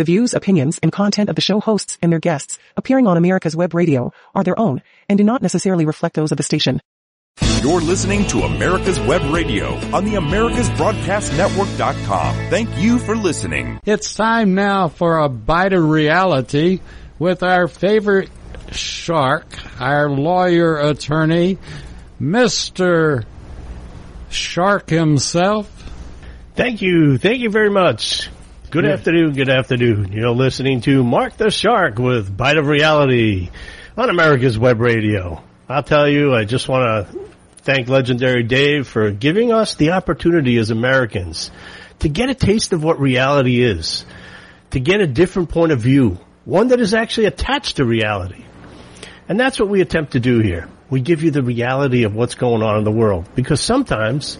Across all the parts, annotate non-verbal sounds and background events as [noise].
The views, opinions, and content of the show hosts and their guests appearing on America's Web Radio are their own and do not necessarily reflect those of the station. You're listening to America's Web Radio on the AmericasBroadcastNetwork.com. Thank you for listening. It's time now for a bite of reality with our favorite shark, our lawyer attorney, Mr. Shark himself. Thank you. Thank you very much. Good Yeah. afternoon. Good afternoon. You're listening to Mark the Shark with Bite of Reality on America's Web Radio. I'll tell you, I just want to thank legendary Dave for giving us the opportunity as Americans to get a taste of what reality is, to get a different point of view, one that is actually attached to reality. And that's what we attempt to do here. We give you the reality of what's going on in the world because sometimes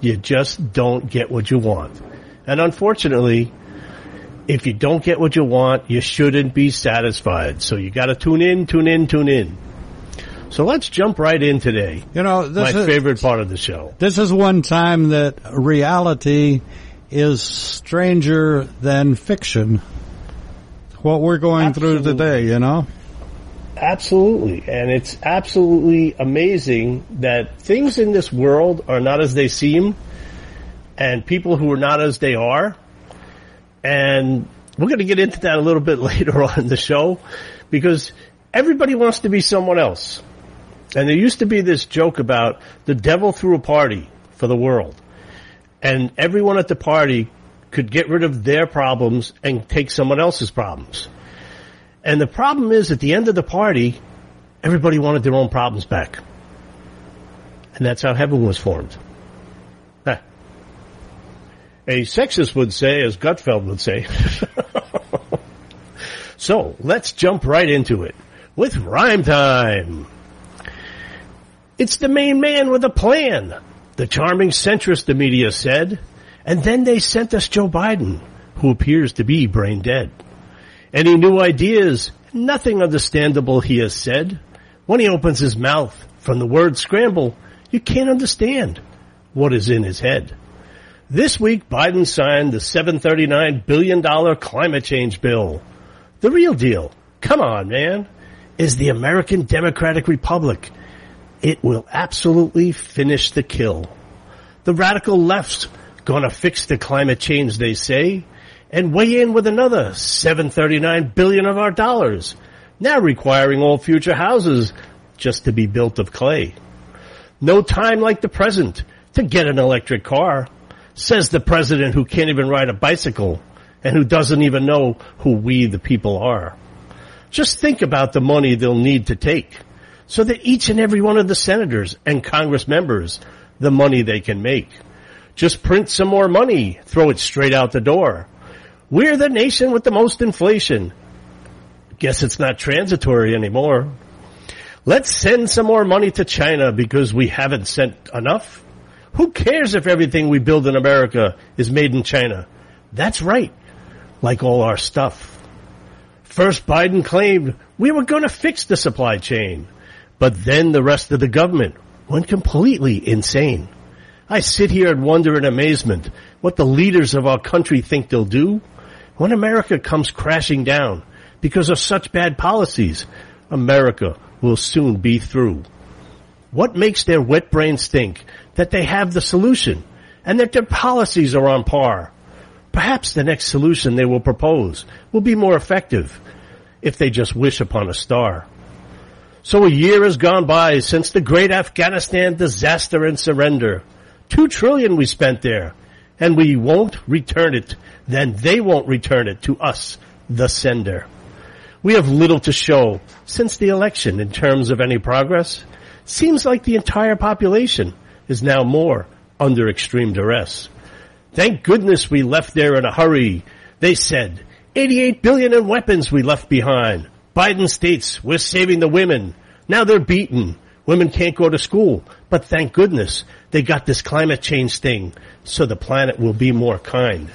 you just don't get what you want. And unfortunately, if you don't get what you want, you shouldn't be satisfied. So you gotta tune in, tune in, tune in. So let's jump right in today. You know, My is, favorite part of the show. this is one time that reality is stranger than fiction. What we're going through today, you know? Absolutely. And it's absolutely amazing that things in this world are not as they seem and people who are not as they are. And we're going to get into that a little bit [laughs] later on in the show because everybody wants to be someone else. And there used to be this joke about the devil threw a party for the world. And everyone at the party could get rid of their problems and take someone else's problems. And the problem is, at the end of the party, everybody wanted their own problems back. And that's how heaven was formed. A sexist would say, as Gutfeld would say. [laughs] so, let's jump right into it with rhyme time. It's the main man with a plan, the charming centrist, the media said. And then they sent us Joe Biden, who appears to be brain dead. Any new ideas? Nothing understandable, he has said. When he opens his mouth from the word scramble, you can't understand what is in his head. This week, Biden signed the $739 billion climate change bill. The real deal, come on, man, is the American Democratic Republic. It will absolutely finish the kill. The radical left's gonna fix the climate change, they say, and weigh in with another 739 billion of our dollars, now requiring all future houses just to be built of clay. No time like the present to get an electric car, says the president who can't even ride a bicycle and who doesn't even know who we the people are. Just think about the money they'll need to take so that each and every one of the senators and Congress members, the money they can make. Just print some more money, throw it straight out the door. We're the nation with the most inflation. Guess it's not transitory anymore. Let's send some more money to China because we haven't sent enough. Who cares if everything we build in America is made in China? That's right. Like all our stuff. First Biden claimed we were going to fix the supply chain, but then the rest of the government went completely insane. I sit here and wonder in amazement what the leaders of our country think they'll do when America comes crashing down because of such bad policies. America will soon be through. What makes their wet brains think that they have the solution and that their policies are on par? Perhaps the next solution they will propose will be more effective if they just wish upon a star. So a year has gone by since the great Afghanistan disaster and surrender. Two trillion we spent there, and we won't return it. Then they won't return it to us, the sender. We have little to show since the election in terms of any progress. Seems like the entire population is now more under extreme duress. Thank goodness we left there in a hurry. They said, 88 billion in weapons we left behind. Biden states we're saving the women. Now they're beaten. Women can't go to school. But thank goodness they got this climate change thing so the planet will be more kind.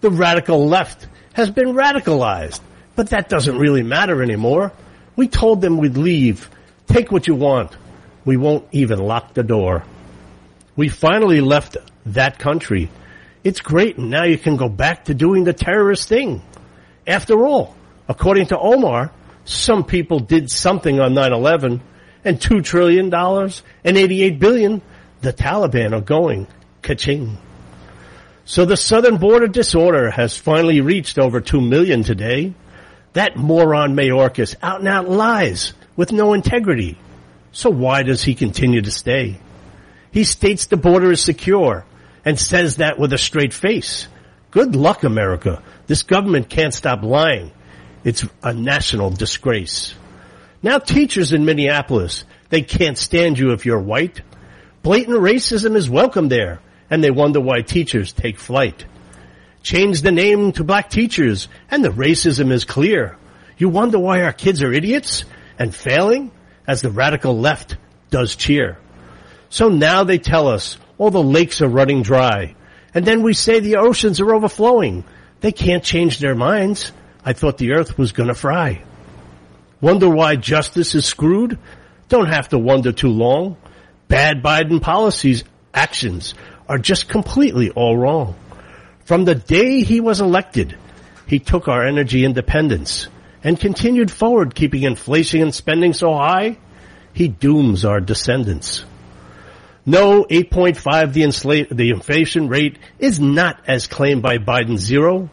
The radical left has been radicalized, but that doesn't really matter anymore. We told them we'd leave. Take what you want. We won't even lock the door. We finally left that country. It's great and now you can go back to doing the terrorist thing. After all, according to Omar, some people did something on 9-11 and two trillion dollars and 88 billion. the Taliban are going ka-ching. So the southern border disorder has finally reached over 2 million today. That moron Mayorkas out and out lies with no integrity. So why does he continue to stay? He states the border is secure and says that with a straight face. Good luck, America. This government can't stop lying. It's a national disgrace. Now teachers in Minneapolis, they can't stand you if you're white. Blatant racism is welcome there, and they wonder why teachers take flight. Change the name to black teachers, and the racism is clear. You wonder why our kids are idiots and failing, as the radical left does cheer. So now they tell us all the lakes are running dry, and then we say the oceans are overflowing. They can't change their minds. I thought the earth was gonna fry. Wonder why justice is screwed? Don't have to wonder too long. Bad Biden policies, actions are just completely all wrong. From the day he was elected, he took our energy independence and continued forward keeping inflation and spending so high, he dooms our descendants. No, 8.5, the, the inflation rate is not as claimed by Biden zero.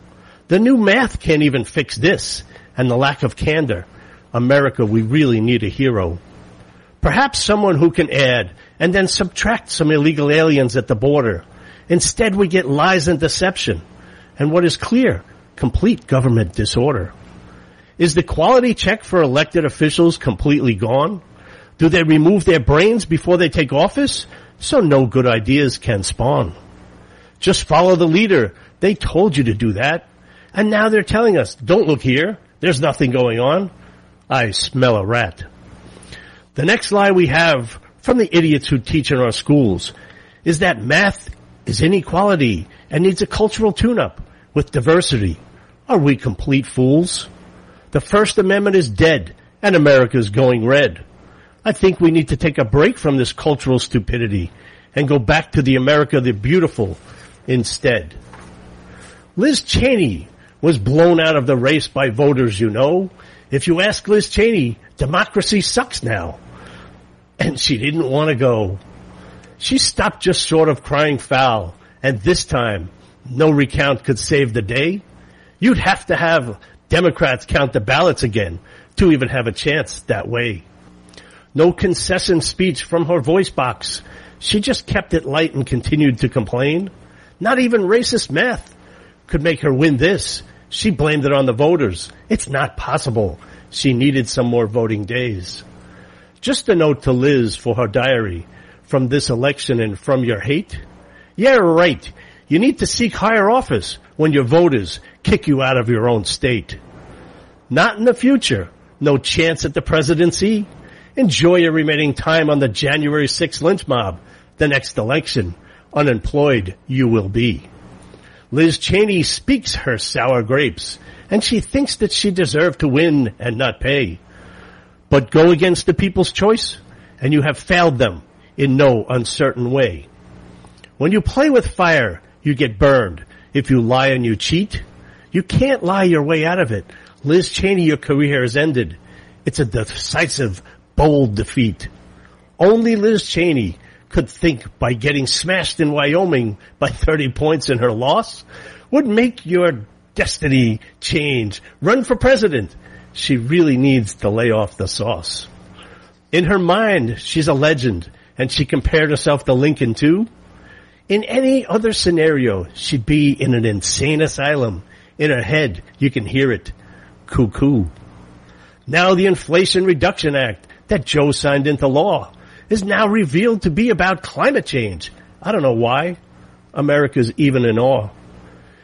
The new math can't even fix this and the lack of candor. America, we really need a hero. Perhaps someone who can add and then subtract some illegal aliens at the border. Instead, we get lies and deception. And what is clear, complete government disorder. Is the quality check for elected officials completely gone? Do they remove their brains before they take office? So no good ideas can spawn. Just follow the leader. They told you to do that. And now they're telling us, don't look here. There's nothing going on. I smell a rat. The next lie we have from the idiots who teach in our schools is that math is inequality and needs a cultural tune-up with diversity. Are we complete fools? The First Amendment is dead and America's going red. I think we need to take a break from this cultural stupidity and go back to the America the beautiful instead. Liz Cheney was blown out of the race by voters, you know. If you ask Liz Cheney, democracy sucks now. And she didn't want to go. She stopped just short of crying foul. And this time, no recount could save the day. You'd have to have Democrats count the ballots again to even have a chance that way. No concession speech from her voice box. She just kept it light and continued to complain. Not even racist math could make her win this. She blamed it on the voters. It's not possible. She needed some more voting days. Just a note to Liz for her diary from this election and from your hate. Yeah, right. You need to seek higher office when your voters kick you out of your own state. Not in the future. No chance at the presidency. Enjoy your remaining time on the January 6th lynch mob. The next election, unemployed you will be. Liz Cheney speaks her sour grapes, and she thinks that she deserved to win and not pay. But go against the people's choice, and you have failed them in no uncertain way. When you play with fire, you get burned. If you lie and you cheat, you can't lie your way out of it. Liz Cheney, your career has ended. It's a decisive, bold defeat. Only Liz Cheney could think by getting smashed in Wyoming by 30 points in her loss would make your destiny change. Run for president. She really needs to lay off the sauce. In her mind, she's a legend and she compared herself to Lincoln too. In any other scenario, she'd be in an insane asylum. In her head, you can hear it. Cuckoo. Now the Inflation Reduction Act that Joe signed into law is now revealed to be about climate change. I don't know why. America's even in awe.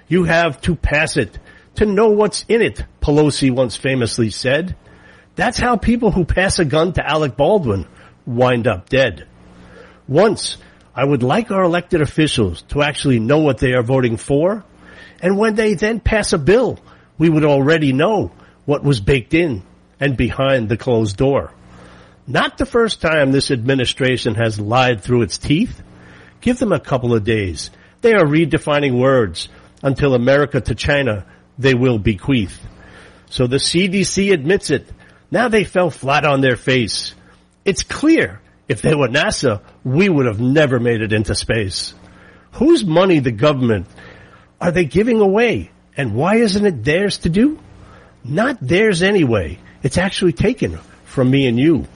You have to pass it to know what's in it, Pelosi once famously said. That's how people who pass a gun to Alec Baldwin wind up dead. Once, I would like our elected officials to actually know what they are voting for, and when they then pass a bill, we would already know what was baked in and behind the closed door. Not the first time this administration has lied through its teeth. Give them a couple of days. They are redefining words until America to China they will bequeath. So the CDC admits it. Now they fell flat on their face. It's clear if they were NASA, we would have never made it into space. Whose money the government are they giving away? And why isn't it theirs to do? Not theirs anyway. It's actually taken from me and you.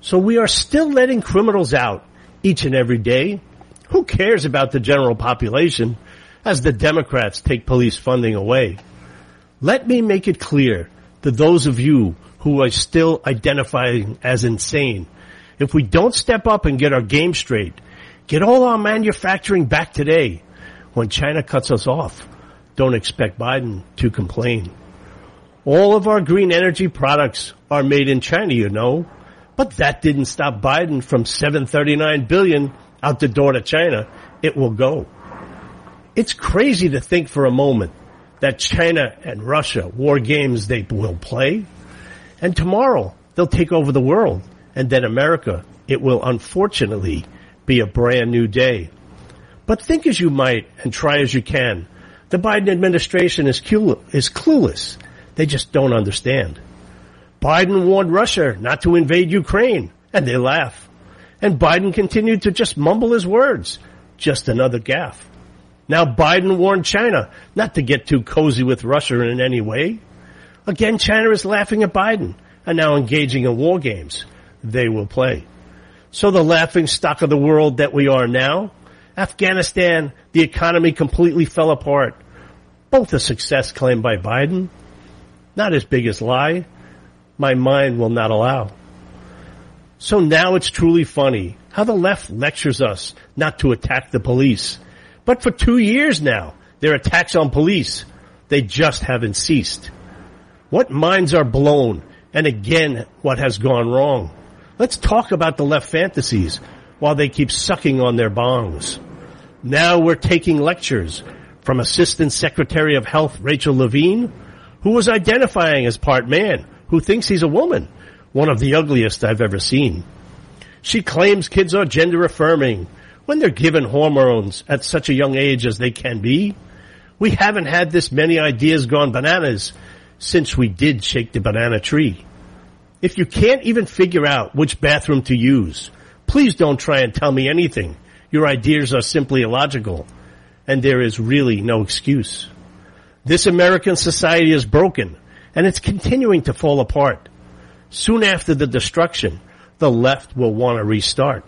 So we are still letting criminals out each and every day. Who cares about the general population as the Democrats take police funding away? Let me make it clear to those of you who are still identifying as insane. If we don't step up and get our game straight, get all our manufacturing back today, when China cuts us off, don't expect Biden to complain. All of our green energy products are made in China, you know. But that didn't stop Biden from 739 billion out the door to China. It will go. It's crazy to think for a moment that China and Russia, war games they will play. And tomorrow they'll take over the world. And then America, it will unfortunately be a brand new day. But think as you might and try as you can. The Biden administration is, is clueless. They just don't understand. Biden warned Russia not to invade Ukraine, and they laugh. And Biden continued to just mumble his words. Just another gaffe. Now Biden warned China not to get too cozy with Russia in any way. Again, China is laughing at Biden and now engaging in war games. They will play. So the laughing stock of the world that we are now, Afghanistan, the economy completely fell apart. Both a success claimed by Biden not as big as lie. My mind will not allow. So now it's truly funny how the left lectures us not to attack the police. But for two years now, their attacks on police, they just haven't ceased. What minds are blown and again, what has gone wrong? Let's talk about the left fantasies while they keep sucking on their bongs. Now we're taking lectures from Assistant Secretary of Health Rachel Levine who was identifying as part man, who thinks he's a woman, one of the ugliest I've ever seen. She claims kids are gender affirming when they're given hormones at such a young age as they can be. We haven't had this many ideas gone bananas since we did shake the banana tree. If you can't even figure out which bathroom to use, please don't try and tell me anything. Your ideas are simply illogical and there is really no excuse. This American society is broken and it's continuing to fall apart. Soon after the destruction, the left will want to restart.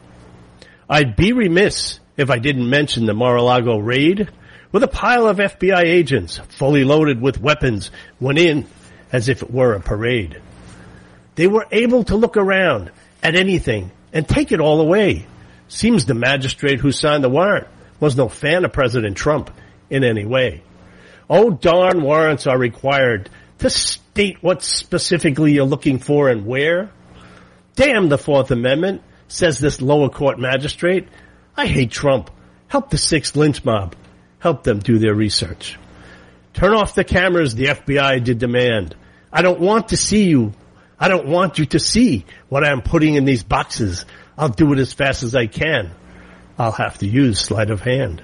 I'd be remiss if I didn't mention the Mar-a-Lago raid with a pile of FBI agents fully loaded with weapons went in as if it were a parade. They were able to look around at anything and take it all away. Seems the magistrate who signed the warrant was no fan of President Trump in any way. Oh darn warrants are required to state what specifically you're looking for and where. Damn the Fourth Amendment, says this lower court magistrate. I hate Trump. Help the sixth lynch mob. Help them do their research. Turn off the cameras, the FBI did demand. I don't want to see you. I don't want you to see what I'm putting in these boxes. I'll do it as fast as I can. I'll have to use sleight of hand.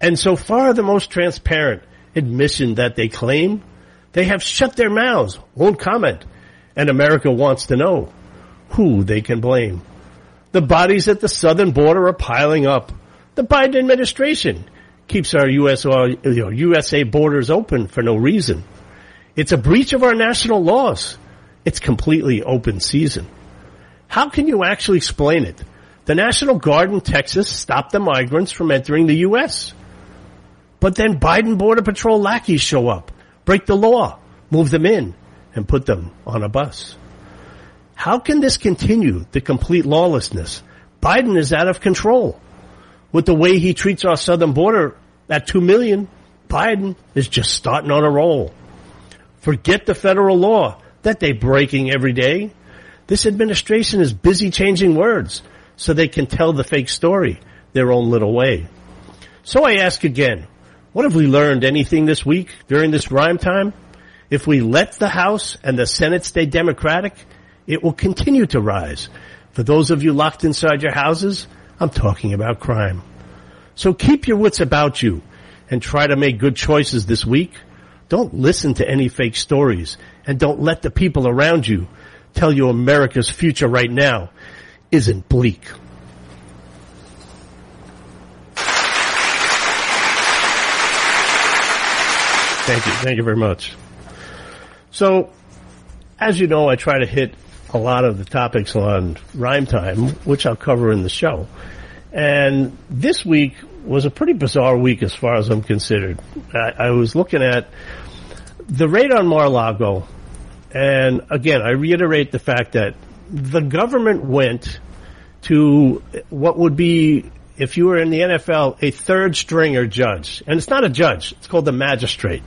And so far the most transparent admission that they claim, they have shut their mouths, won't comment, and America wants to know who they can blame. The bodies at the southern border are piling up. The Biden administration keeps our US or USA borders open for no reason. It's a breach of our national laws. It's completely open season. How can you actually explain it? The National Guard in Texas stopped the migrants from entering the U.S. But then Biden Border Patrol lackeys show up, break the law, move them in, and put them on a bus. How can this continue, the complete lawlessness? Biden is out of control. With the way he treats our southern border at two million, Biden is just starting on a roll. Forget the federal law that they're breaking every day. This administration is busy changing words so they can tell the fake story their own little way. So I ask again, what have we learned anything this week during this rhyme time? If we let the House and the Senate stay Democratic, it will continue to rise. For those of you locked inside your houses, I'm talking about crime. So keep your wits about you and try to make good choices this week. Don't listen to any fake stories and don't let the people around you tell you America's future right now isn't bleak. Thank you. Thank you very much. So, as you know, I try to hit a lot of the topics on Rhyme Time, which I'll cover in the show. And this week was a pretty bizarre week as far as I'm considered. I, I was looking at the raid on Mar-Lago, and again, I reiterate the fact that the government went to what would be, if you were in the NFL, a third stringer judge. And it's not a judge, it's called the magistrate.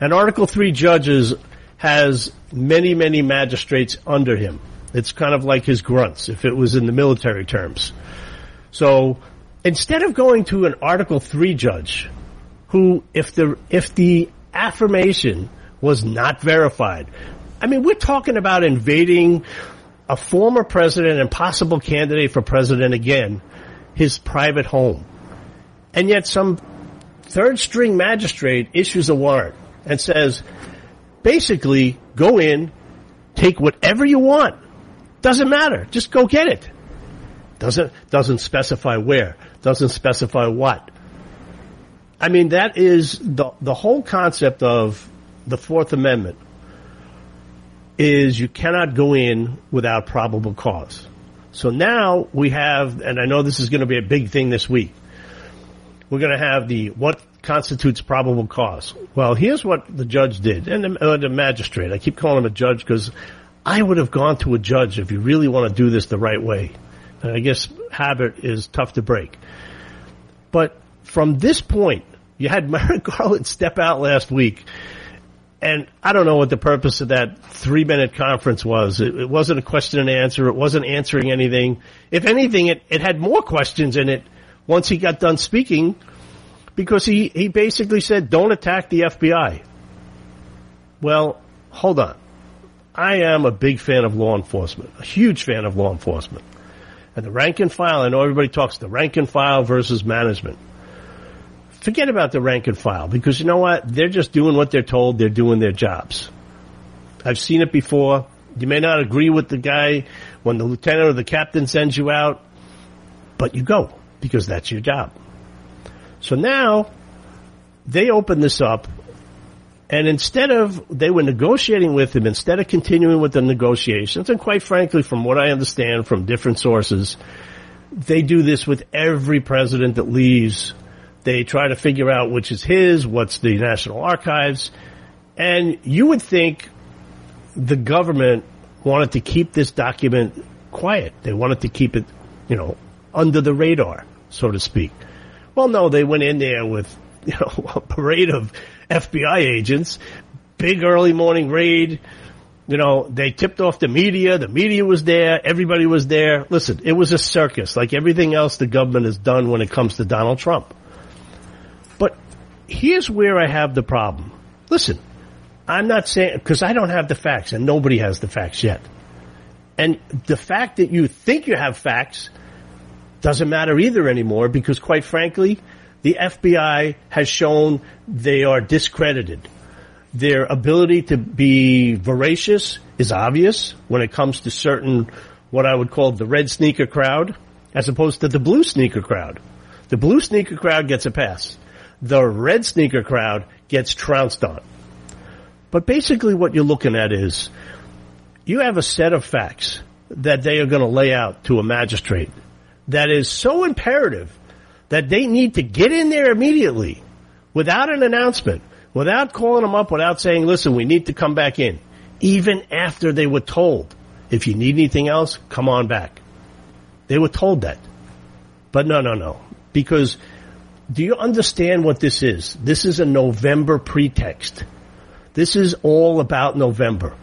And Article 3 judges has many, many magistrates under him. It's kind of like his grunts, if it was in the military terms. So instead of going to an Article 3 judge, who, if the, if the affirmation was not verified, I mean, we're talking about invading a former president and possible candidate for president again, his private home. And yet some third string magistrate issues a warrant and says, basically, go in, take whatever you want. Doesn't matter. Just go get it. Doesn't, doesn't specify where. Doesn't specify what. I mean, that is the, the whole concept of the Fourth Amendment is you cannot go in without probable cause. So now we have, and I know this is going to be a big thing this week. We're going to have the what constitutes probable cause. Well, here's what the judge did, and the, uh, the magistrate. I keep calling him a judge because I would have gone to a judge if you really want to do this the right way. And I guess habit is tough to break. But from this point, you had [laughs] Merrick Garland step out last week and I don't know what the purpose of that three minute conference was. It, it, wasn't a question and answer. It wasn't answering anything. If anything, it, it had more questions in it once he got done speaking because he, he basically said, don't attack the FBI. Well, hold on. I am a big fan of law enforcement, a huge fan of law enforcement. And the rank and file, I know everybody talks the rank and file versus management forget about the rank and file because you know what? They're just doing what they're told. They're doing their jobs. I've seen it before. You may not agree with the guy when the lieutenant or the captain sends you out, but you go because that's your job. So now they open this up and instead of, they were negotiating with him, instead of continuing with the negotiations, and quite frankly, from what I understand from different sources, they do this with every president that leaves they try to figure out which is his, what's the National Archives. And you would think the government wanted to keep this document quiet. They wanted to keep it, you know, under the radar, so to speak. Well, no, they went in there with, [laughs] you know, a parade of FBI agents, big early morning raid. You know, they tipped off the media. The media was there. Everybody was there. Listen, it was a circus like everything else the government has done when it comes to Donald Trump here's where I have the problem. Listen, I'm not saying, because I don't have the facts and nobody has the facts yet. And the fact that you think you have facts doesn't matter either anymore because quite frankly, the FBI has shown they are discredited. Their ability to be voracious is obvious when it comes to certain, what I would call the red sneaker crowd, as opposed to the blue sneaker crowd. The blue sneaker crowd gets a pass the red sneaker crowd gets trounced on. But basically what you're looking at is you have a set of facts that they are going to lay out to a magistrate that is so imperative that they need to get in there immediately without an announcement, without calling them up, without saying, listen, we need to come back in, even after they were told, if you need anything else, come on back. They were told that. But no, no, no. Because do you understand what this is? This is a November pretext. This is all about November.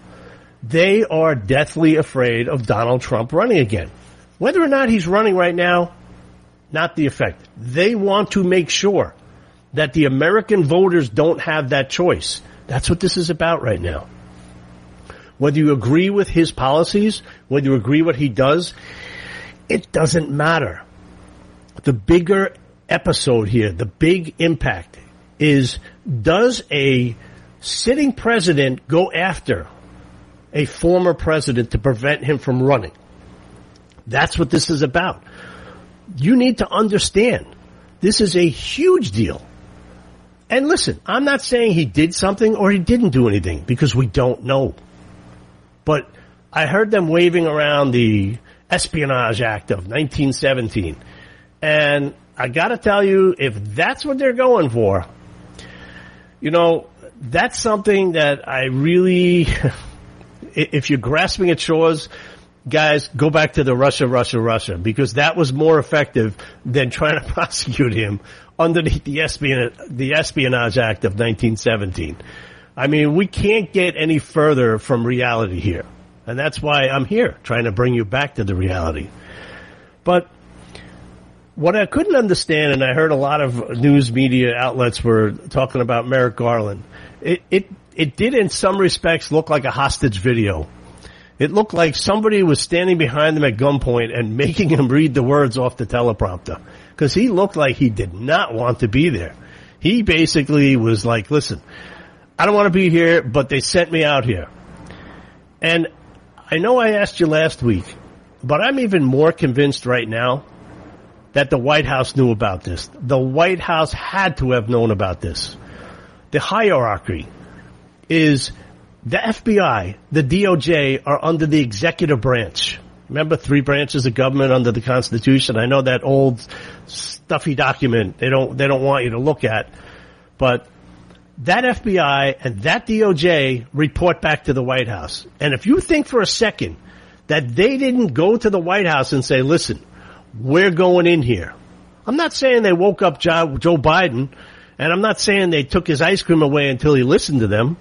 They are deathly afraid of Donald Trump running again. Whether or not he's running right now, not the effect. They want to make sure that the American voters don't have that choice. That's what this is about right now. Whether you agree with his policies, whether you agree what he does, it doesn't matter. The bigger episode here, the big impact is does a sitting president go after a former president to prevent him from running. That's what this is about. You need to understand this is a huge deal. And listen, I'm not saying he did something or he didn't do anything because we don't know. But I heard them waving around the Espionage Act of 1917. And I gotta tell you, if that's what they're going for, you know, that's something that I really, [laughs] if you're grasping at straws, guys, go back to the Russia, Russia, Russia, because that was more effective than trying to [laughs] prosecute him underneath the espionage, the Espionage Act of 1917. I mean, we can't get any further from reality here. And that's why I'm here, trying to bring you back to the reality. But what I couldn't understand, and I heard a lot of news media outlets were talking about Merrick Garland, it, it, it did in some respects look like a hostage video. It looked like somebody was standing behind him at gunpoint and [laughs] making him read the words off the teleprompter. Cause he looked like he did not want to be there. He basically was like, listen, I don't want to be here, but they sent me out here. And I know I asked you last week, but I'm even more convinced right now that the White House knew about this. The White House had to have known about this. The hierarchy is the FBI, the DOJ are under the executive branch. Remember three branches of government under the Constitution? I know that old stuffy document they don't, they don't want you to look at, but that FBI and that DOJ report back to the White House. And if you think for a second that they didn't go to the White House and say, listen, we're going in here. I'm not saying they woke up Joe, Biden and I'm not saying they took his ice cream away until he listened to them.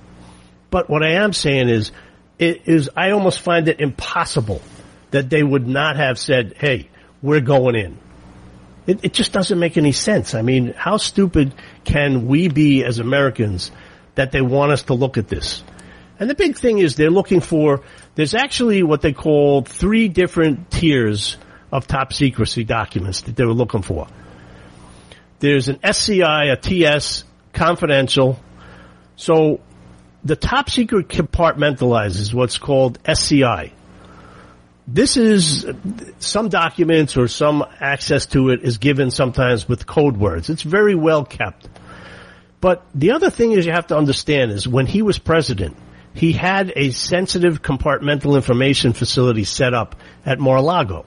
But what I am saying is, it is, I almost find it impossible that they would not have said, hey, we're going in. It, it just doesn't make any sense. I mean, how stupid can we be as Americans that they want us to look at this? And the big thing is they're looking for, there's actually what they call three different tiers of top secrecy documents that they were looking for. There's an SCI, a TS, confidential. So the top secret compartmentalizes what's called SCI. This is some documents or some access to it is given sometimes with code words. It's very well kept. But the other thing is you have to understand is when he was president, he had a sensitive compartmental information facility set up at Mar-a-Lago.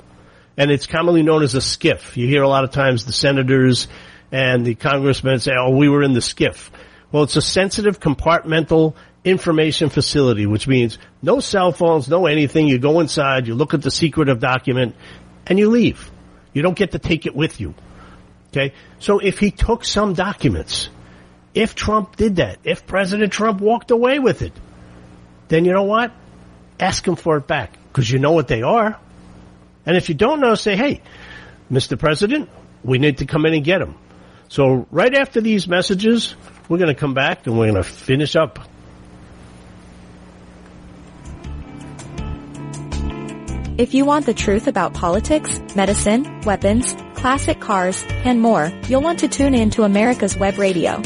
And it's commonly known as a SCIF. You hear a lot of times the senators and the congressmen say, oh, we were in the SCIF." Well, it's a sensitive compartmental information facility, which means no cell phones, no anything. You go inside, you look at the secretive document, and you leave. You don't get to take it with you. Okay? So if he took some documents, if Trump did that, if President Trump walked away with it, then you know what? Ask him for it back. Because you know what they are. And if you don't know, say, hey, Mr. President, we need to come in and get him. So right after these messages, we're going to come back and we're going to finish up If you want the truth about politics, medicine, weapons, classic cars, and more, you'll want to tune in to America's Web Radio.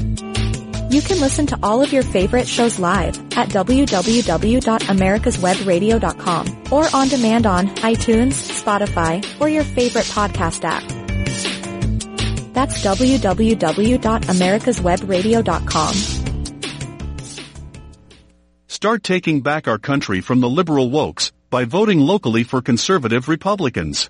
You can listen to all of your favorite shows live at www.americaswebradio.com or on demand on iTunes, Spotify, or your favorite podcast app. That's www.americaswebradio.com. Start taking back our country from the liberal wokes by voting locally for conservative Republicans.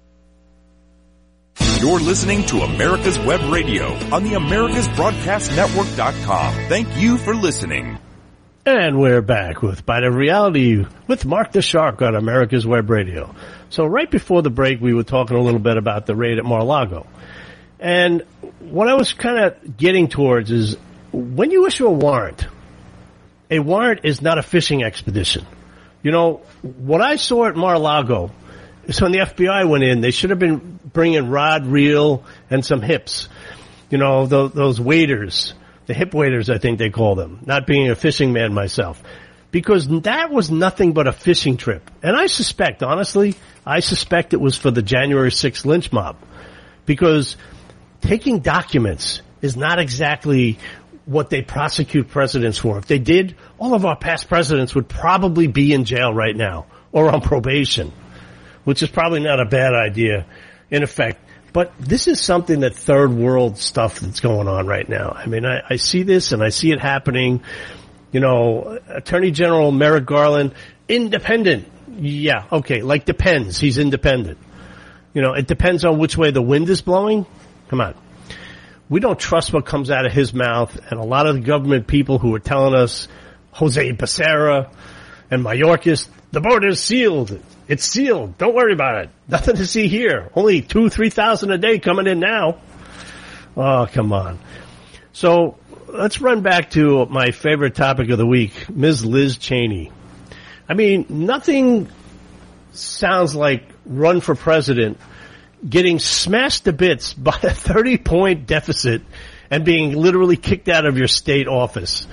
You're listening to America's Web Radio on the AmericasBroadcastNetwork.com. Thank you for listening. And we're back with Bite of Reality with Mark the Shark on America's Web Radio. So right before the break, we were talking a little bit about the raid at Mar-a-Lago. And what I was kind of getting towards is when you issue a warrant, a warrant is not a fishing expedition. You know, what I saw at Mar-a-Lago is when the FBI went in, they should have been bringing rod, reel, and some hips. You know, those, those waders, the hip waders, I think they call them, not being a fishing man myself. Because that was nothing but a fishing trip. And I suspect, honestly, I suspect it was for the January 6th lynch mob. Because taking documents is not exactly what they prosecute presidents for. If they did, all of our past presidents would probably be in jail right now or on probation, which is probably not a bad idea in effect. But this is something that third world stuff that's going on right now. I mean, I, I see this and I see it happening. You know, Attorney General Merrick Garland, independent. Yeah, okay, like depends. He's independent. You know, it depends on which way the wind is blowing. Come on. We don't trust what comes out of his mouth, and a lot of the government people who are telling us, Jose Becerra and Mayorkas, the border is sealed. It's sealed. Don't worry about it. Nothing to see here. Only two, three thousand a day coming in now. Oh, come on. So let's run back to my favorite topic of the week, Ms. Liz Cheney. I mean, nothing sounds like run for president getting smashed to bits [laughs] by a 30 point deficit and being literally kicked out of your state office.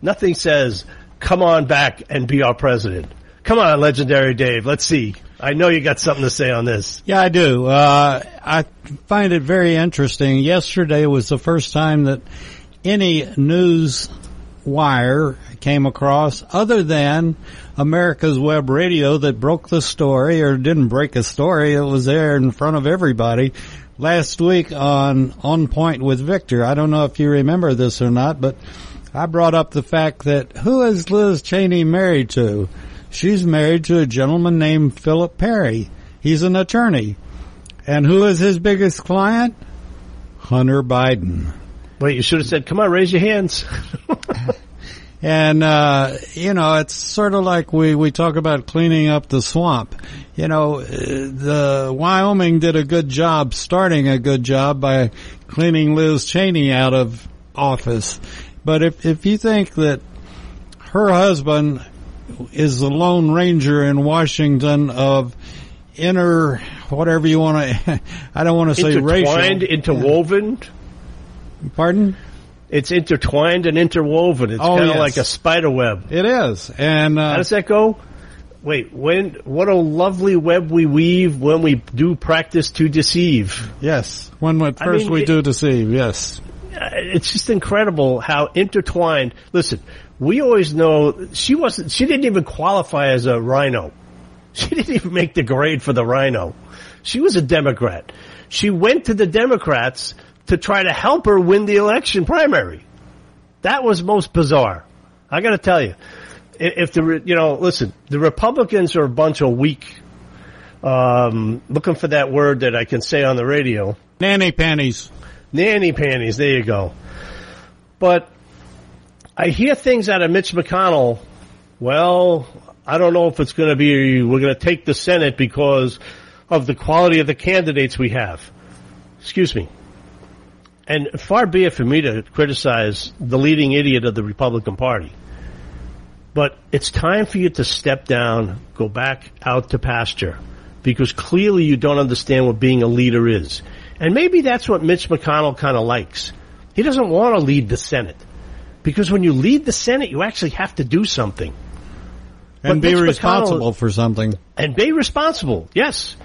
Nothing says, come on back and be our president. Come on, legendary Dave. Let's see. I know you got something to say on this. Yeah, I do. Uh, I find it very interesting. Yesterday was the first time that any news wire came across other than America's Web Radio that broke the story or didn't break a story. It was there in front of everybody last week on On Point with Victor. I don't know if you remember this or not, but I brought up the fact that who is Liz Cheney married to? She's married to a gentleman named Philip Perry. He's an attorney. And who is his biggest client? Hunter Biden. Wait, you should have said, come on, raise your hands. [laughs] And, uh, you know, it's sort of like we, we talk about cleaning up the swamp. You know, uh, the Wyoming did a good job, starting a good job by cleaning Liz Cheney out of office. But if, if you think that her husband is the Lone Ranger in Washington of inner, whatever you want to, [laughs] I don't want to say Intertwined, racial. interwoven. Pardon? It's intertwined and interwoven. It's Oh, kind of yes. like a spider web. It is. And, How uh, does that go? Wait, when, what a lovely web we weave when we do practice to deceive. yes, when at I first mean, we it- do deceive, yes. Uh, It's just incredible how intertwined. Listen, we always know she wasn't, she didn't even qualify as a RINO. [laughs] She didn't even make the grade for the RINO. She was a Democrat. She went to the Democrats to try to help her win the election primary. That was most bizarre. I got to tell you, if the you know, listen, the Republicans are a bunch of weak. Um, looking for that word that I can say on the radio. Nanny panties. Nanny panties. There you go. But I hear things out of Mitch McConnell. Well, I don't know if it's going to be. We're going to take the Senate because of the quality of the candidates we have. Excuse me. And far be it for me to criticize the leading idiot of the Republican Party. But it's time for you to step down, go back out to pasture, because clearly you don't understand what being a leader is. And maybe that's what Mitch McConnell kind of likes. He doesn't want to lead the Senate. Because when you lead the Senate, you actually have to do something. And But be Mitch responsible for something. And be responsible. Yes.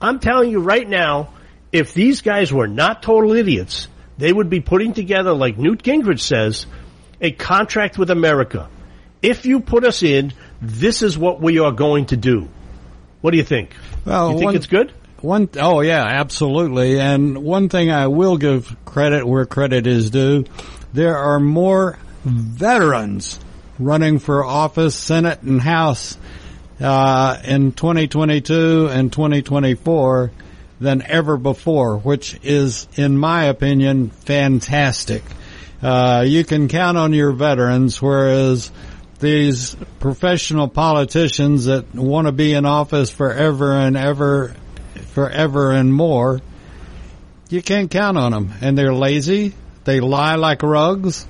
I'm telling you right now, if these guys were not total idiots, they would be putting together, like Newt Gingrich says, a contract with America. If you put us in, this is what we are going to do. What do you think? Well, you think one- it's good? One, oh yeah, absolutely. And one thing I will give credit where credit is due, there are more veterans running for office, Senate and House, uh, in 2022 and 2024 than ever before, which is, in my opinion, fantastic. Uh, you can count on your veterans, whereas these professional politicians that want to be in office forever and ever, forever and more, you can't count on them. And they're lazy. They lie like rugs.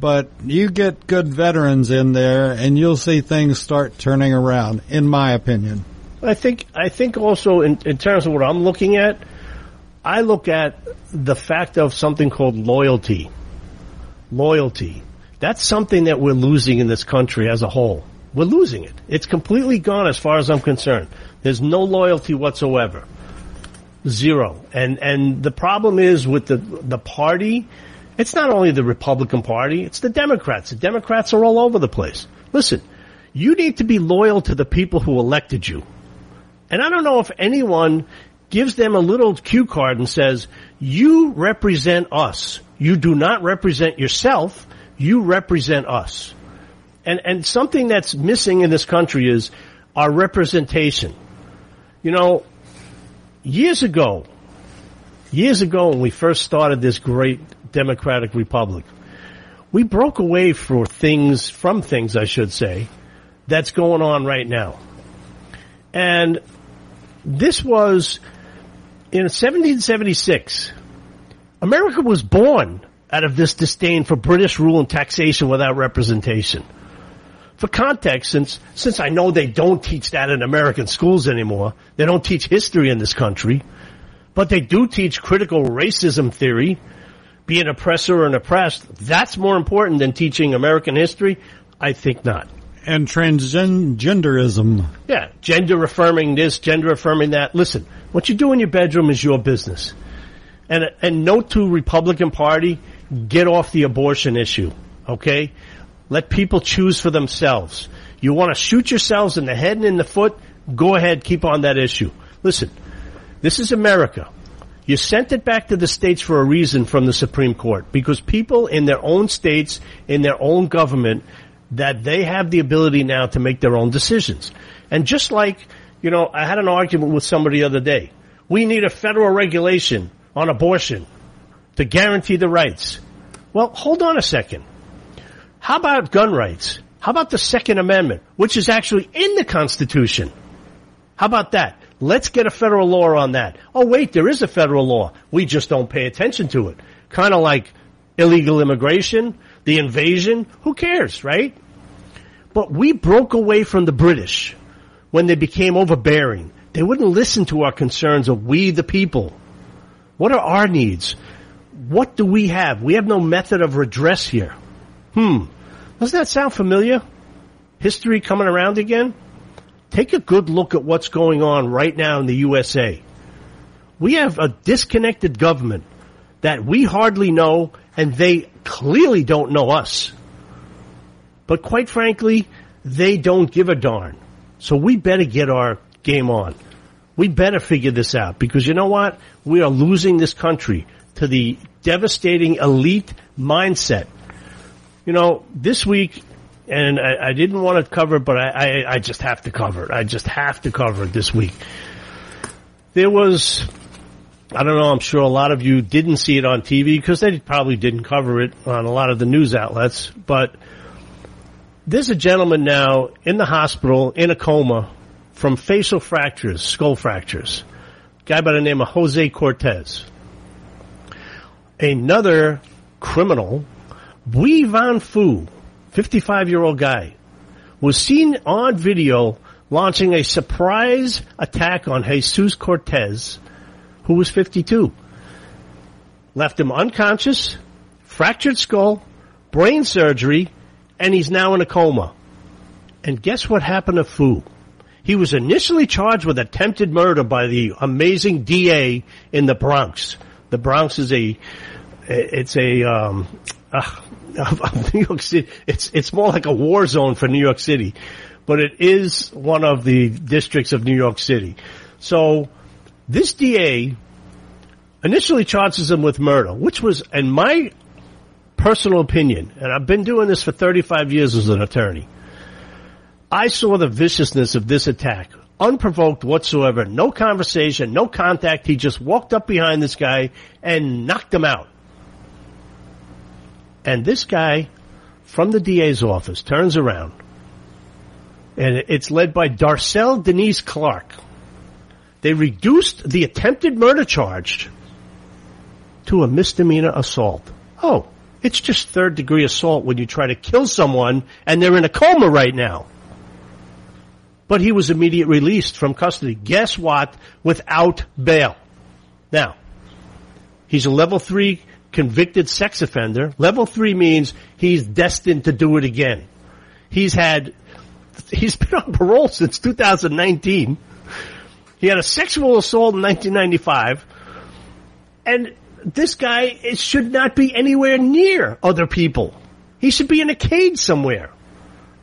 but you get good veterans in there and you'll see things start turning around, in my opinion. I think I think also in, in terms of what I'm looking at, I look at the fact of something called loyalty. Loyalty. That's something that we're losing in this country as a whole. We're losing it. It's completely gone as far as I'm concerned. There's no loyalty whatsoever. Zero. And and the problem is with the the party, it's not only the Republican Party, it's the Democrats. The Democrats are all over the place. Listen, you need to be loyal to the people who elected you. And I don't know if anyone gives them a little cue card and says, you represent us. You do not represent yourself. You represent us. And, and something that's missing in this country is our representation. You know, years ago, years ago when we first started this great democratic republic, we broke away for things, from things I should say, that's going on right now. And this was in 1776. America was born out of this disdain for British rule and taxation without representation. For context, since, since I know they don't teach that in American schools anymore, they don't teach history in this country, but they do teach critical racism theory, be an oppressor or an oppressed. That's more important than teaching American history? I think not and transgenderism. Yeah, gender affirming this, gender affirming that. Listen, what you do in your bedroom is your business. And and note to Republican Party, get off the abortion issue. Okay, let people choose for themselves. You want to shoot yourselves in the head and in the foot? Go ahead, keep on that issue. Listen, this is America. You sent it back to the states for a reason from the Supreme Court because people in their own states, in their own government, that they have the ability now to make their own decisions. And just like, you know, I had an argument with somebody the other day. We need a federal regulation on abortion to guarantee the rights. Well, hold on a second. How about gun rights? How about the Second Amendment, which is actually in the Constitution? How about that? Let's get a federal law on that. Oh wait, there is a federal law. We just don't pay attention to it. Kind of like illegal immigration, the invasion, who cares, right? But we broke away from the British when they became overbearing. They wouldn't listen to our concerns of we the people. What are our needs? What do we have? We have no method of redress here. Hmm. Doesn't that sound familiar? History coming around again? Take a good look at what's going on right now in the USA. We have a disconnected government that we hardly know and they clearly don't know us. But quite frankly, they don't give a darn. So we better get our game on. We better figure this out because you know what? We are losing this country to the devastating elite mindset. You know, this week, and I, I didn't want to cover it, but I, I, I just have to cover it. I just have to cover it this week. There was I don't know. I'm sure a lot of you didn't see it on TV because they probably didn't cover it on a lot of the news outlets. But there's a gentleman now in the hospital in a coma from facial fractures, skull fractures. guy by the name of Jose Cortez. Another criminal, Bui Van Phu, 55 year old guy, was seen on video launching a surprise attack on Jesus Cortez who was 52. Left him unconscious, fractured skull, brain surgery, and he's now in a coma. And guess what happened to Phu? He was initially charged with attempted murder by the amazing DA in the Bronx. The Bronx is a, it's a, um, [laughs] uh, New York City. It's, it's more like a war zone for New York City, but it is one of the districts of New York City. So this DA initially charges him with murder, which was, in my personal opinion, and I've been doing this for 35 years as an attorney, I saw the viciousness of this attack. Unprovoked whatsoever, no conversation, no contact. He just walked up behind this guy and knocked him out. And this guy from the DA's office turns around and it's led by Darcel Denise Clark. They reduced the attempted murder charge to a misdemeanor assault. Oh, It's just third degree assault when you try to kill someone and they're in a coma right now. But he was immediate released from custody. Guess what? Without bail. Now, he's a level three convicted sex offender. Level three means he's destined to do it again. He's had, he's been on parole since 2019. He had a sexual assault in 1995. And this guy should not be anywhere near other people. He should be in a cage somewhere.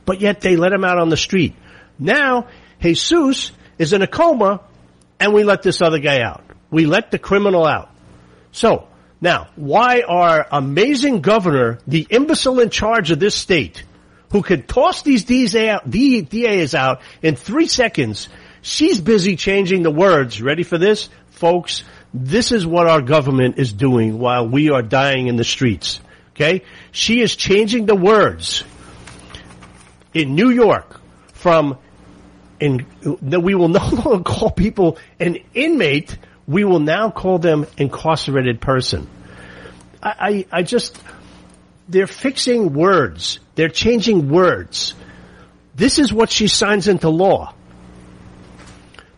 But yet they let him out on the street. Now, Jesus is in a coma and we let this other guy out. We let the criminal out. So, now, why our amazing governor, the imbecile in charge of this state, who could toss these DAs out in three seconds, she's busy changing the words. Ready for this? Folks, this is what our government is doing while we are dying in the streets. Okay? She is changing the words in New York from in, we will no [laughs] longer call people an inmate. We will now call them incarcerated person. I, I, I just, they're fixing words. They're changing words. This is what she signs into law.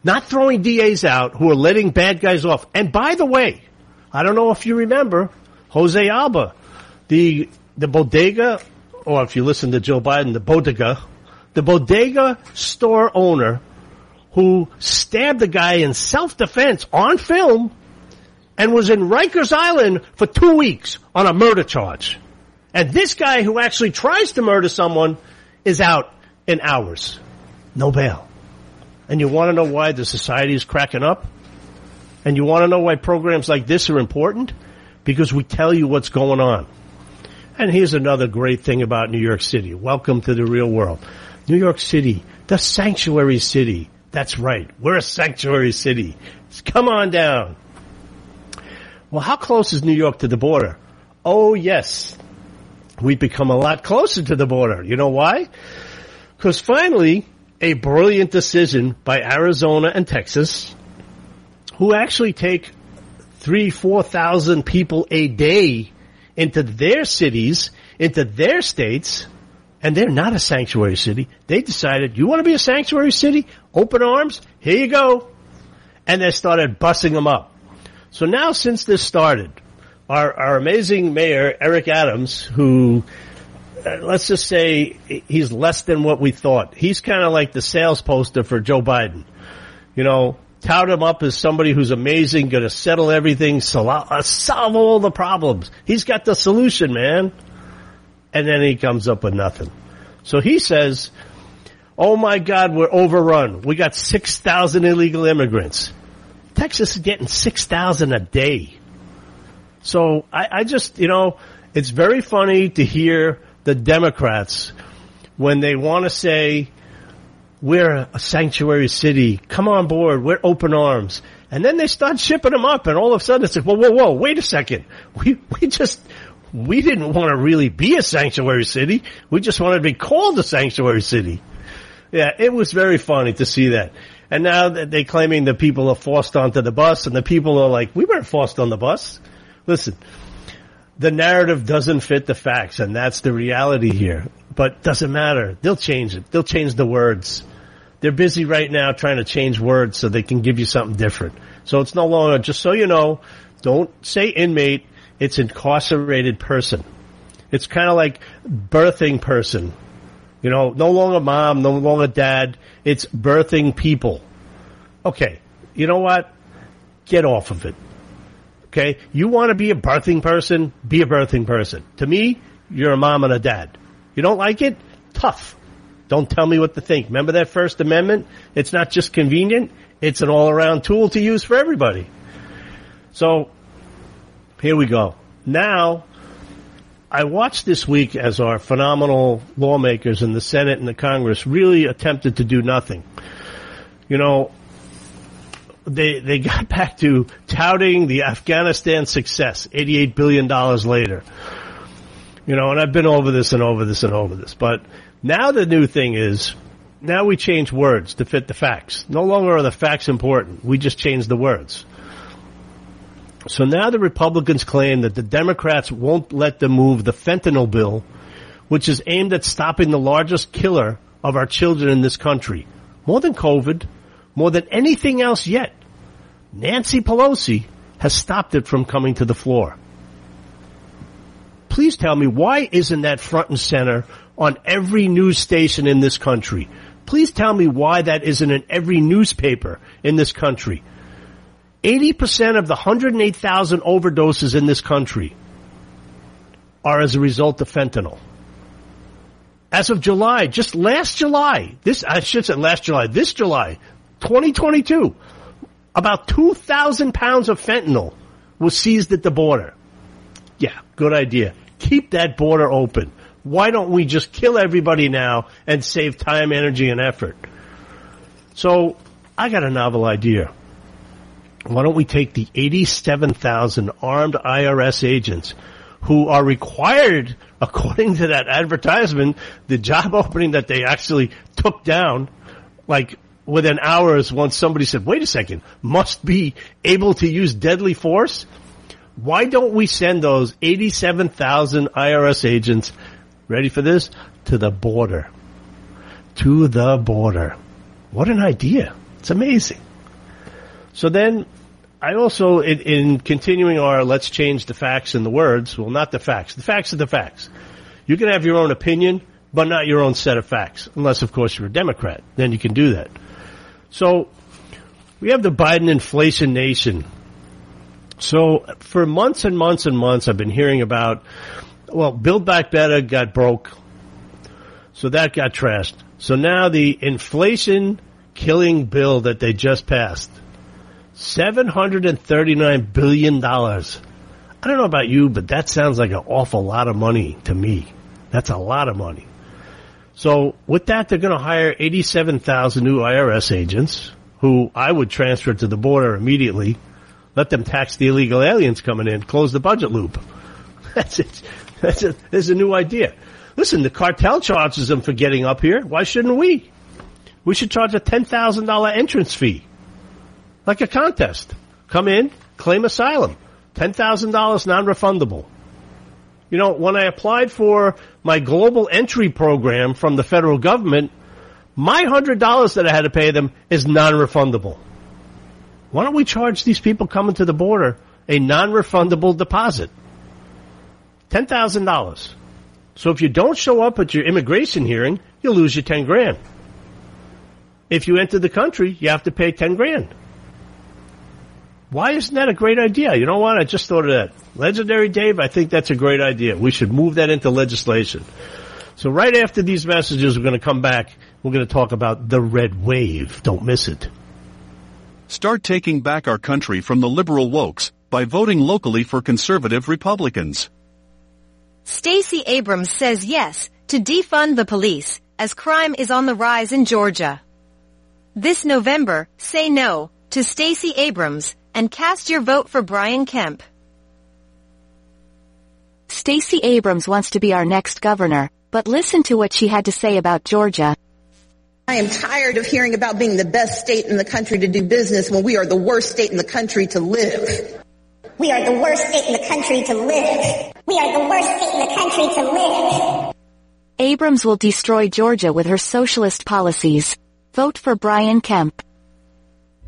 Not throwing DAs out who are letting bad guys off. And by the way, I don't know if you remember Jose Alba, the, the bodega, or if you listen to Joe Biden, the bodega, the bodega store owner who stabbed the guy in self-defense on film and was in Rikers Island for two weeks on a murder charge. And this guy who actually tries to murder someone is out in hours. No bail. And you want to know why the society is cracking up? And you want to know why programs like this are important? Because we tell you what's going on. And here's another great thing about New York City. Welcome to the real world. New York City, the sanctuary city. That's right. We're a sanctuary city. Come on down. Well, how close is New York to the border? Oh, yes. We've become a lot closer to the border. You know why? Because finally, a brilliant decision by Arizona and Texas, who actually take three, four thousand people a day into their cities, into their states, and they're not a sanctuary city. They decided, you want to be a sanctuary city? Open arms? Here you go. And they started bussing them up. So now since this started, our, our amazing mayor, Eric Adams, who uh, let's just say he's less than what we thought. He's kind of like the sales poster for Joe Biden. You know, tout him up as somebody who's amazing, going to settle everything, solve all the problems. He's got the solution, man. And then he comes up with nothing. So he says, "Oh my God, we're overrun. We got six thousand illegal immigrants. Texas is getting six thousand a day." So I, I just, you know, it's very funny to hear the Democrats when they want to say, we're a sanctuary city, come on board, we're open arms. And then they start shipping them up and all of a sudden it's like, whoa, whoa, whoa, wait a second. We, we just, we didn't want to really be a sanctuary city. We just wanted to be called a sanctuary city. Yeah, it was very funny to see that. And now they're claiming the people are forced onto the bus and the people are like, we weren't forced on the bus. Listen, the narrative doesn't fit the facts, and that's the reality here. But doesn't matter. They'll change it. They'll change the words. They're busy right now trying to change words so they can give you something different. So it's no longer, just so you know, don't say inmate, it's incarcerated person. It's kind of like birthing person. You know, no longer mom, no longer dad, it's birthing people. Okay, you know what? Get off of it. Okay? You want to be a birthing person? Be a birthing person. To me, you're a mom and a dad. You don't like it? Tough. Don't tell me what to think. Remember that First Amendment? It's not just convenient. It's an all around tool to use for everybody. So, here we go. Now, I watched this week as our phenomenal lawmakers in the Senate and the Congress really attempted to do nothing. You know, they they got [laughs] back to touting the Afghanistan success, eighty eight billion dollars later. You know, and I've been over this and over this and over this, but now the new thing is now we change words to fit the facts. No longer are the facts important. We just change the words. So now the Republicans claim that the Democrats won't let them move the fentanyl bill, which is aimed at stopping the largest killer of our children in this country. More than COVID, more than anything else yet. Nancy Pelosi has stopped it from coming to the floor. Please tell me why isn't that front and center on every news station in this country? Please tell me why that isn't in every newspaper in this country. 80% of the 108,000 overdoses in this country are as a result of fentanyl. As of July, just last July, this, I should say last July, this July, 2022, about 2,000 pounds of fentanyl was seized at the border. Yeah, good idea. Keep that border open. Why don't we just kill everybody now and save time, energy, and effort? So, I got a novel idea. Why don't we take the 87,000 armed IRS agents who are required, [laughs] according to that advertisement, the job [laughs] opening that they actually took down, like within hours once somebody said, wait a second, must be able to use deadly force? Why don't we send those 87,000 IRS agents, ready for this, to the border? To the border. What an idea. It's amazing. So then, I also, in, in, continuing our let's change the facts and the words, well, not the facts. The facts are the facts. You can have your own opinion, but not your own set of facts. Unless, of course, you're a Democrat. Then you can do that. So, we have the Biden inflation nation. So, for months and months and months, I've been hearing about, well, Build Back Better got broke. So that got trashed. So now the inflation killing bill that they just passed $739 billion. I don't know about you, but that sounds like an awful lot of money to me. That's a lot of money. So with that, they're going to hire 87,000 new IRS agents who I would transfer to the border immediately. Let them tax the illegal aliens coming in, close the budget loop. [laughs] That's it. That's it. There's a new idea. Listen, the cartel charges them for getting up here. Why shouldn't we? We should charge a $10,000 entrance fee like a contest. Come in, claim asylum. $10,000 non-refundable. You know, when I applied for my global entry program from the federal government, my $100 that I had to pay them is non-refundable. Why don't we charge these people coming to the border a non-refundable deposit? $10,000. So if you don't show up at your immigration hearing, you'll lose your 10 grand. If you enter the country, you have to pay 10 grand. Why isn't that a great idea? You know what? I just thought of that. Legendary Dave, I think that's a great idea. We should move that into legislation. So right after these messages, we're going to come back. We're going to talk about the red wave. Don't miss it. Start taking back our country from the liberal wokes by voting locally for conservative Republicans. Stacey Abrams says yes to defund the police as crime is on the rise in Georgia. This November, say no to Stacey Abrams and cast your vote for Brian Kemp. Stacey Abrams wants to be our next governor, but listen to what she had to say about Georgia. I am tired of hearing about being the best state in the country to do business when we are the worst state in the country to live. We are the worst state in the country to live. We are the worst state in the country to live. Abrams will destroy Georgia with her socialist policies. Vote for Brian Kemp.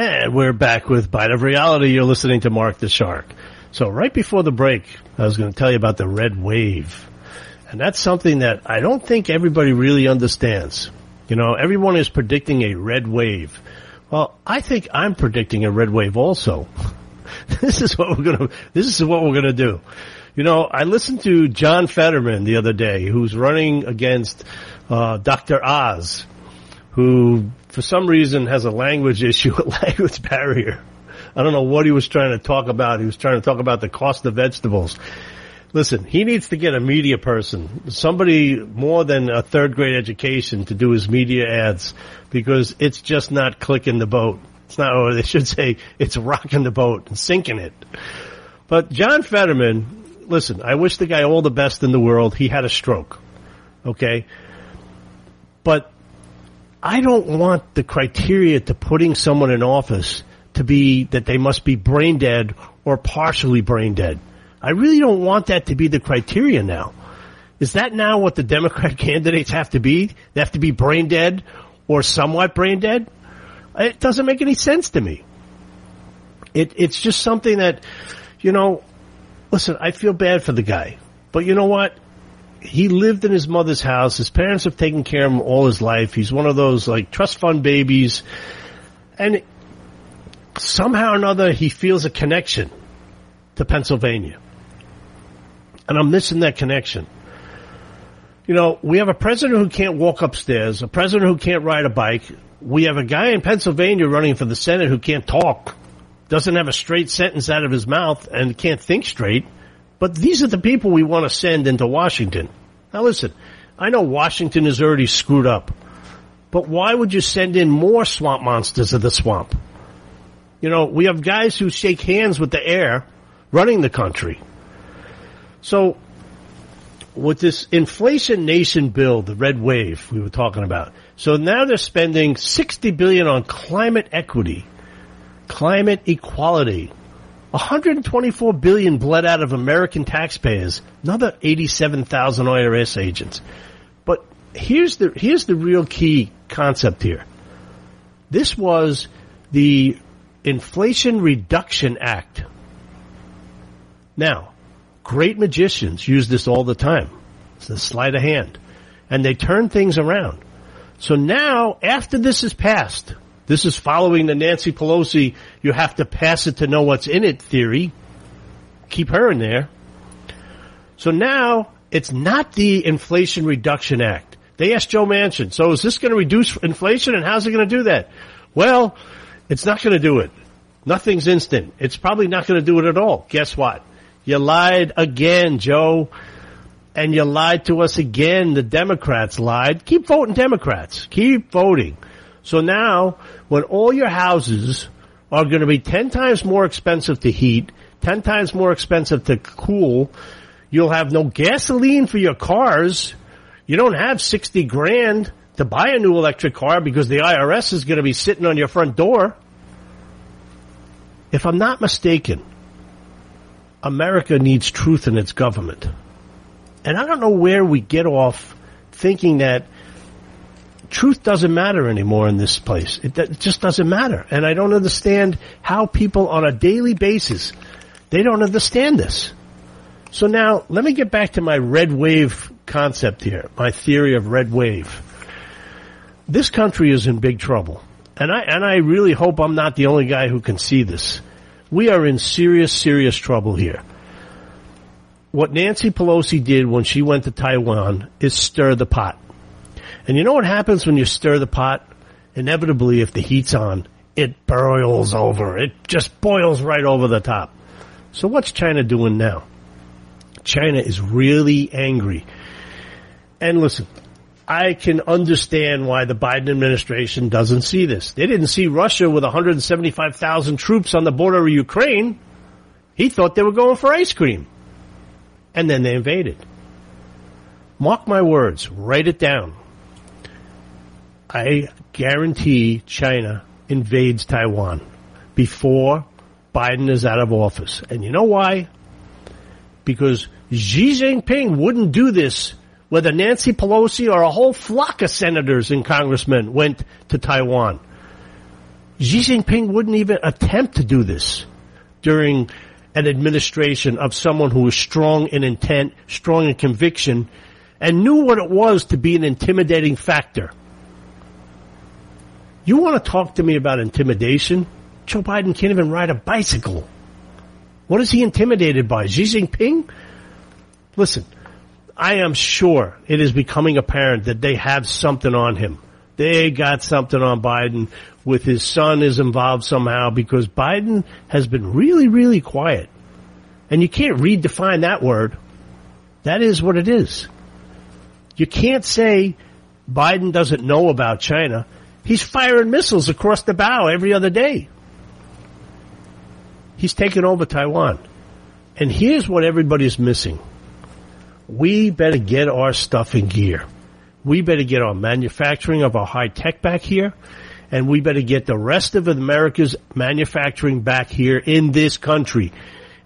And we're back with Bite of Reality. You're listening to Mark the Shark. So right before the break, I was going to tell you about the red wave. And that's something that I don't think everybody really understands. You know, everyone is predicting a red wave. Well, I think I'm predicting a red wave also. [laughs] this is what we're going to, this is what we're going to do. You know, I listened to John Fetterman the other day, who's running against uh, Dr. Oz, who for some reason has a language [laughs] issue, a language barrier. I don't know what he was trying to talk about. He was trying to talk about the cost of vegetables. Listen, he needs to get a media person, somebody more than a third grade education to do his media ads because it's just not clicking the boat. It's not, or they should say it's rocking the boat and sinking it. But John Fetterman, listen, I wish the guy all the best in the world. He had a stroke. Okay. But I don't want the criteria to putting someone in office to be that they must be brain dead or partially brain dead. I really don't want that to be the criteria now. Is that now what the Democrat [laughs] candidates have to be? They have to be brain dead or somewhat brain dead? It doesn't make any sense to me. It, it's just something that, you know, listen, I feel bad for the guy, but you know what? He lived in his mother's house. His parents have taken care of him all his life. He's one of those like trust fund babies. And somehow or another, he feels a connection to Pennsylvania. And I'm missing that connection. You know, we have a president who can't walk upstairs, a president who can't ride a bike. We have a guy in Pennsylvania running for the Senate who can't talk, doesn't have a straight sentence out of his mouth, and can't think straight. But these are the people we want to send into Washington. Now listen, I know Washington is already screwed up, but why would you send in more swamp monsters of the swamp? You know, we have guys who shake hands with the air running the country. So, with this inflation nation bill, the red wave we were talking about, so now they're spending 60 billion on climate equity, climate equality. 124 billion bled out of American taxpayers, another 87,000 IRS agents. But here's the, here's the real key concept here. This was the Inflation Reduction Act. Now, great magicians use this all the time. It's a sleight of hand. And they turn things around. So now, after this is passed, this is following the Nancy Pelosi, you have to pass it to know what's in it theory. Keep her in there. So now, it's not the Inflation Reduction Act. They asked Joe Manchin, so is this going to reduce inflation and how's it going to do that? Well, it's not going to do it. Nothing's instant. It's probably not going to do it at all. Guess what? You lied again, Joe. And you lied to us again. The Democrats lied. Keep voting Democrats. Keep voting. So now, when all your houses are going to be 10 times more expensive to heat, 10 times more expensive to cool, you'll have no gasoline for your cars. You don't have 60 grand to buy a new electric car because the IRS is going to be sitting on your front door. If I'm not mistaken, America needs truth in its government. And I don't know where we get off thinking that truth doesn't matter anymore in this place. It, it, just doesn't matter. And I don't understand how people on a daily basis, they don't understand this. So now, let me get back to my red wave concept here, my theory of red wave. This country is in big trouble. And I, and I really hope I'm not the only guy who can see this. We are in serious, serious trouble here. What Nancy Pelosi did when she went to Taiwan is stir the pot. And you know what happens when you stir the pot? Inevitably, if the heat's on, it boils over. It just boils right over the top. So what's China doing now? China is really angry. And listen, I can understand why the Biden administration doesn't see this. They didn't see Russia with 175,000 troops on the border of Ukraine. He thought they were going for ice cream. And then they invaded. Mark my words, write it down. I guarantee China invades Taiwan before Biden is out of office. And you know why? Because Xi Jinping wouldn't do this whether Nancy Pelosi or a whole flock of senators and congressmen went to Taiwan. Xi Jinping wouldn't even attempt to do this during an administration of someone who was strong in intent, strong in conviction, and knew what it was to be an intimidating factor. You want to talk to me about intimidation? Joe Biden can't even ride a bicycle. What is he intimidated by? Xi Jinping? Listen, I am sure it is becoming apparent that they have something on him. They got something on Biden with his son is involved somehow because Biden has been really, really quiet. And you can't redefine that word. That is what it is. You can't say Biden doesn't know about China. He's firing missiles across the bow every other day. He's taken over Taiwan. And here's what everybody's missing. We better get our stuff in gear. We better get our manufacturing of our high tech back here. And we better get the rest of America's manufacturing back here in this country.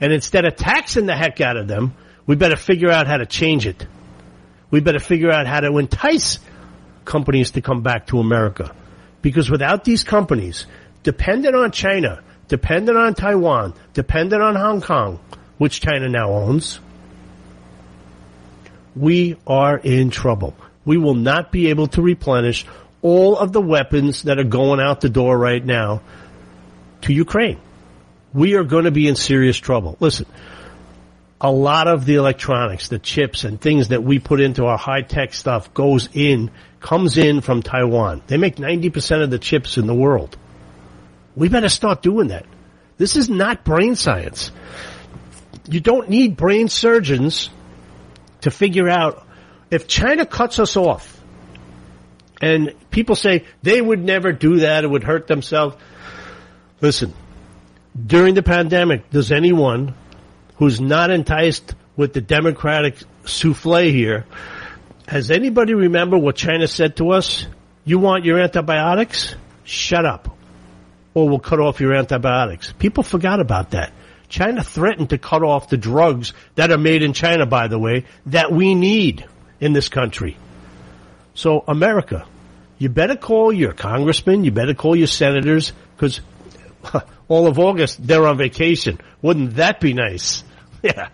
And instead of taxing the heck out of them, we better figure out how to change it. We better figure out how to entice companies to come back to America. Because without these companies, dependent on China, dependent on Taiwan, dependent on Hong Kong, which China now owns, we are in trouble. We will not be able to replenish all of the weapons that are going out the door right now to Ukraine. We are going to be in serious trouble. Listen, a lot of the electronics, the chips and things that we put into our high tech stuff goes in, comes in from Taiwan. They make 90% of the chips in the world. We better start doing that. This is not brain science. You don't need brain surgeons to figure out if China cuts us off and people say they would never do that, it would hurt themselves. Listen, during the pandemic, does anyone who's not enticed with the Democratic souffle here, has anybody remember what China said to us? You want your antibiotics? Shut up. Or we'll cut off your antibiotics. People forgot about that. China threatened to cut off the drugs that are made in China, by the way, that we need in this country. So America, you better call your congressmen, you better call your senators, because [laughs] all of August they're on vacation. Wouldn't that be nice? [laughs] Yeah.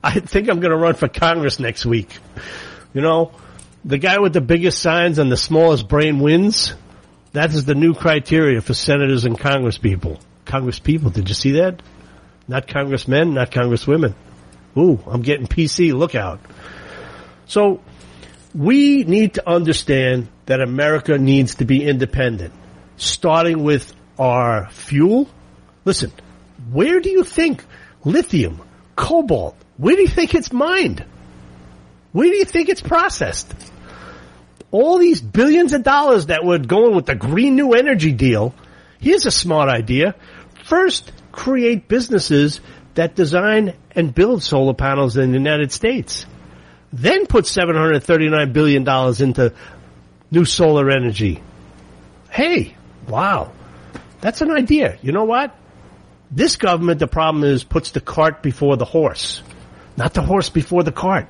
I think I'm going to run for Congress next week. You know, the guy with the biggest signs and the smallest brain wins. That is the new criteria for senators and congresspeople. Congresspeople, did you see that? Not congressmen, not congresswomen. Ooh, I'm getting PC. Look out. So we need to understand that America needs to be independent, starting with our fuel. Listen, where do you think lithium, cobalt, where do you think it's mined? Where do you think it's processed? All these billions of dollars that were going with the green new energy deal. Here's a smart idea. First, create businesses that design and build solar panels in the United States. Then put $739 billion into new solar energy. Hey, wow. That's an idea. You know what? This government, the problem is, puts the cart before the horse. Not the horse before the cart.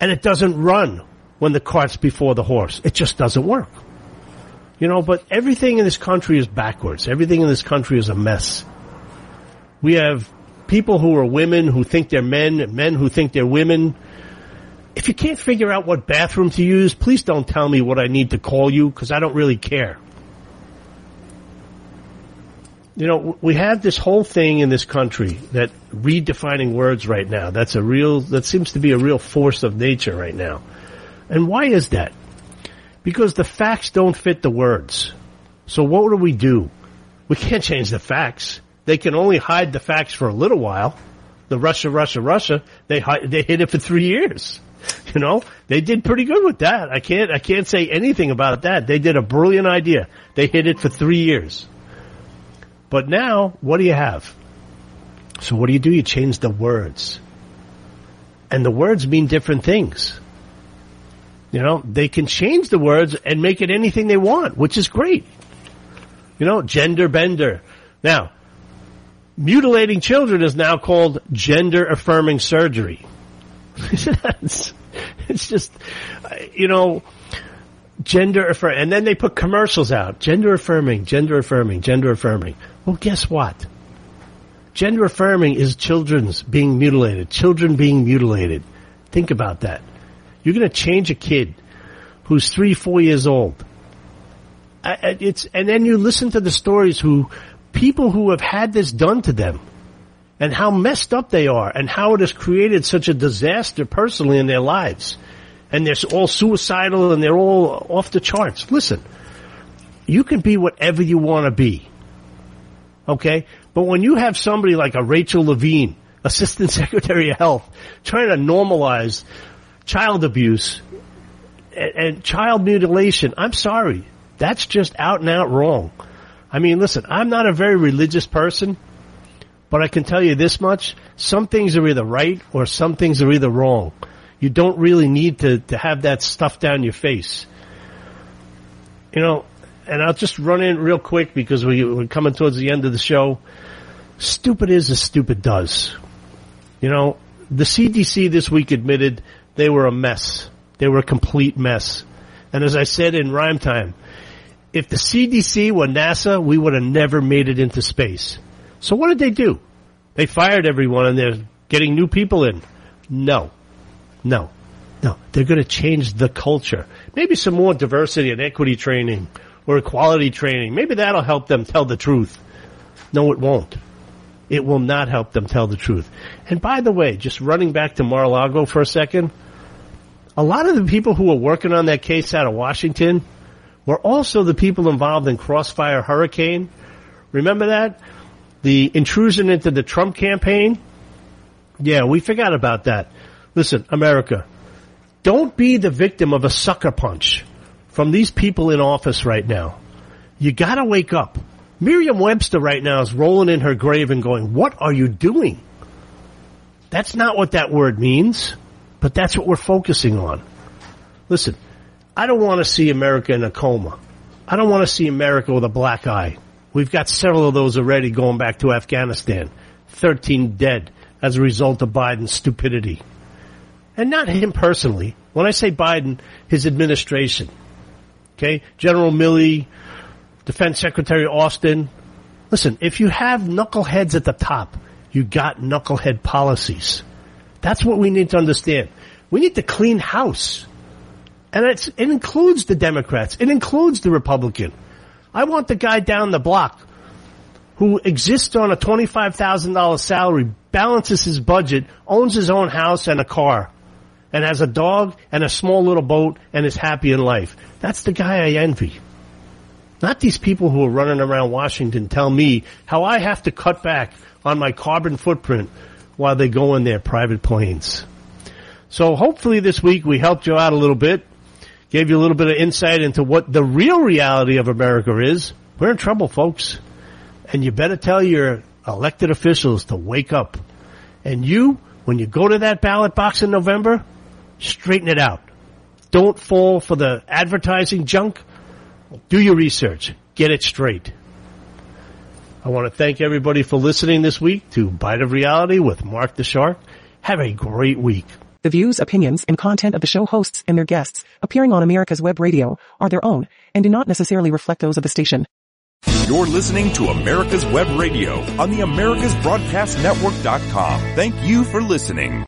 And it doesn't run when the cart's before the horse. It just doesn't work. You know, but everything in this country is backwards. Everything in this country is a mess. We have people who are women who think they're men, men who think they're women. If you can't figure out what bathroom to use, please don't tell me what I need to call you because I don't really care. You know, we have this whole thing in this country that redefining words right now. That's a real, that seems to be a real force of nature right now. And why is that? Because the facts don't fit the words. So what do we do? We can't change the facts. They can only hide the facts for a little while. The Russia, Russia, Russia, they they hid it for three years. [laughs] You know, they did pretty good with that. I can't, I can't say anything about that. They did a brilliant idea. They hid it for three years. But now, what do you have? So what do you do? You change the words. And the words mean different things. You know, they can change the words and make it anything they want, which is great. You know, gender bender. Now, mutilating children is now called gender affirming surgery. [laughs] it's, it's just, you know, gender affirming. And then they put commercials out. Gender affirming, gender affirming, gender affirming. Well, guess what? Gender affirming is children's being mutilated, children being mutilated. Think about that. You're going to change a kid who's three, four years old. It's, and then you listen to the stories who, people who have had this done to them and how messed up they are and how it has created such a disaster personally in their lives. And they're all suicidal and they're all off the charts. Listen, you can be whatever you want to be. Okay? But when you have somebody like a Rachel Levine, Assistant [laughs] Secretary of Health, trying to normalize child abuse and, and child mutilation. I'm sorry. That's just out and out wrong. I mean, listen, I'm not a very religious person, but I can tell you this much. Some things are either right or some things are either wrong. You don't really need to, to have that stuff down your face. You know, and I'll just run in real quick because we, we're coming towards the end of the show. Stupid is as stupid does. You know, the CDC this week admitted they were a mess. They were a complete mess. And as I said in rhyme time, if the CDC were NASA, we would have never made it into space. So what did they do? They fired everyone and they're getting new people in. No. No. No. They're going to change the culture. Maybe some more diversity and equity training or equality training. Maybe that'll help them tell the truth. No, it won't. It will not help them tell the truth. And by the way, just running back to Mar-a-Lago for a second, a lot of the people who were working on that case out of Washington were also the people involved in Crossfire Hurricane. Remember that? The intrusion into the Trump campaign? Yeah, we forgot about that. Listen, America, don't be the victim of a sucker punch from these people in office right now. You gotta wake up. Merriam Webster right now is rolling in her grave and going, what are you doing? That's not what that word means, but that's what we're focusing on. Listen, I don't want to see America in a coma. I don't want to see America with a black eye. We've got several of those already going back to Afghanistan. 13 dead as a result of Biden's stupidity. And not him personally. When I say Biden, his administration. Okay? General Milley, Defense Secretary Austin. Listen, if you have knuckleheads at the top, you got knucklehead policies. That's what we need to understand. We need to clean house. And it includes the Democrats. It includes the Republican. I want the guy down the block who exists on a $25,000 salary, balances his budget, owns his own house and a car, and has a dog and a small little boat and is happy in life. That's the guy I envy. Not these people who are running around Washington tell me how I have to cut back on my carbon footprint while they go in their private planes. So hopefully this week we helped you out a little bit, gave you a little bit of insight into what the real reality of America is. We're in trouble, folks. And you better tell your elected officials to wake up. And you, when you go to that ballot box in November, straighten it out. Don't fall for the advertising junk. Do your research. Get it straight. I want to thank everybody for listening this week to Bite of Reality with Mark the Shark. Have a great week. The views, opinions, and content of the show hosts and their guests appearing on America's Web Radio are their own and do not necessarily reflect those of the station. You're listening to America's Web Radio on the AmericasBroadcastNetwork.com. Thank you for listening.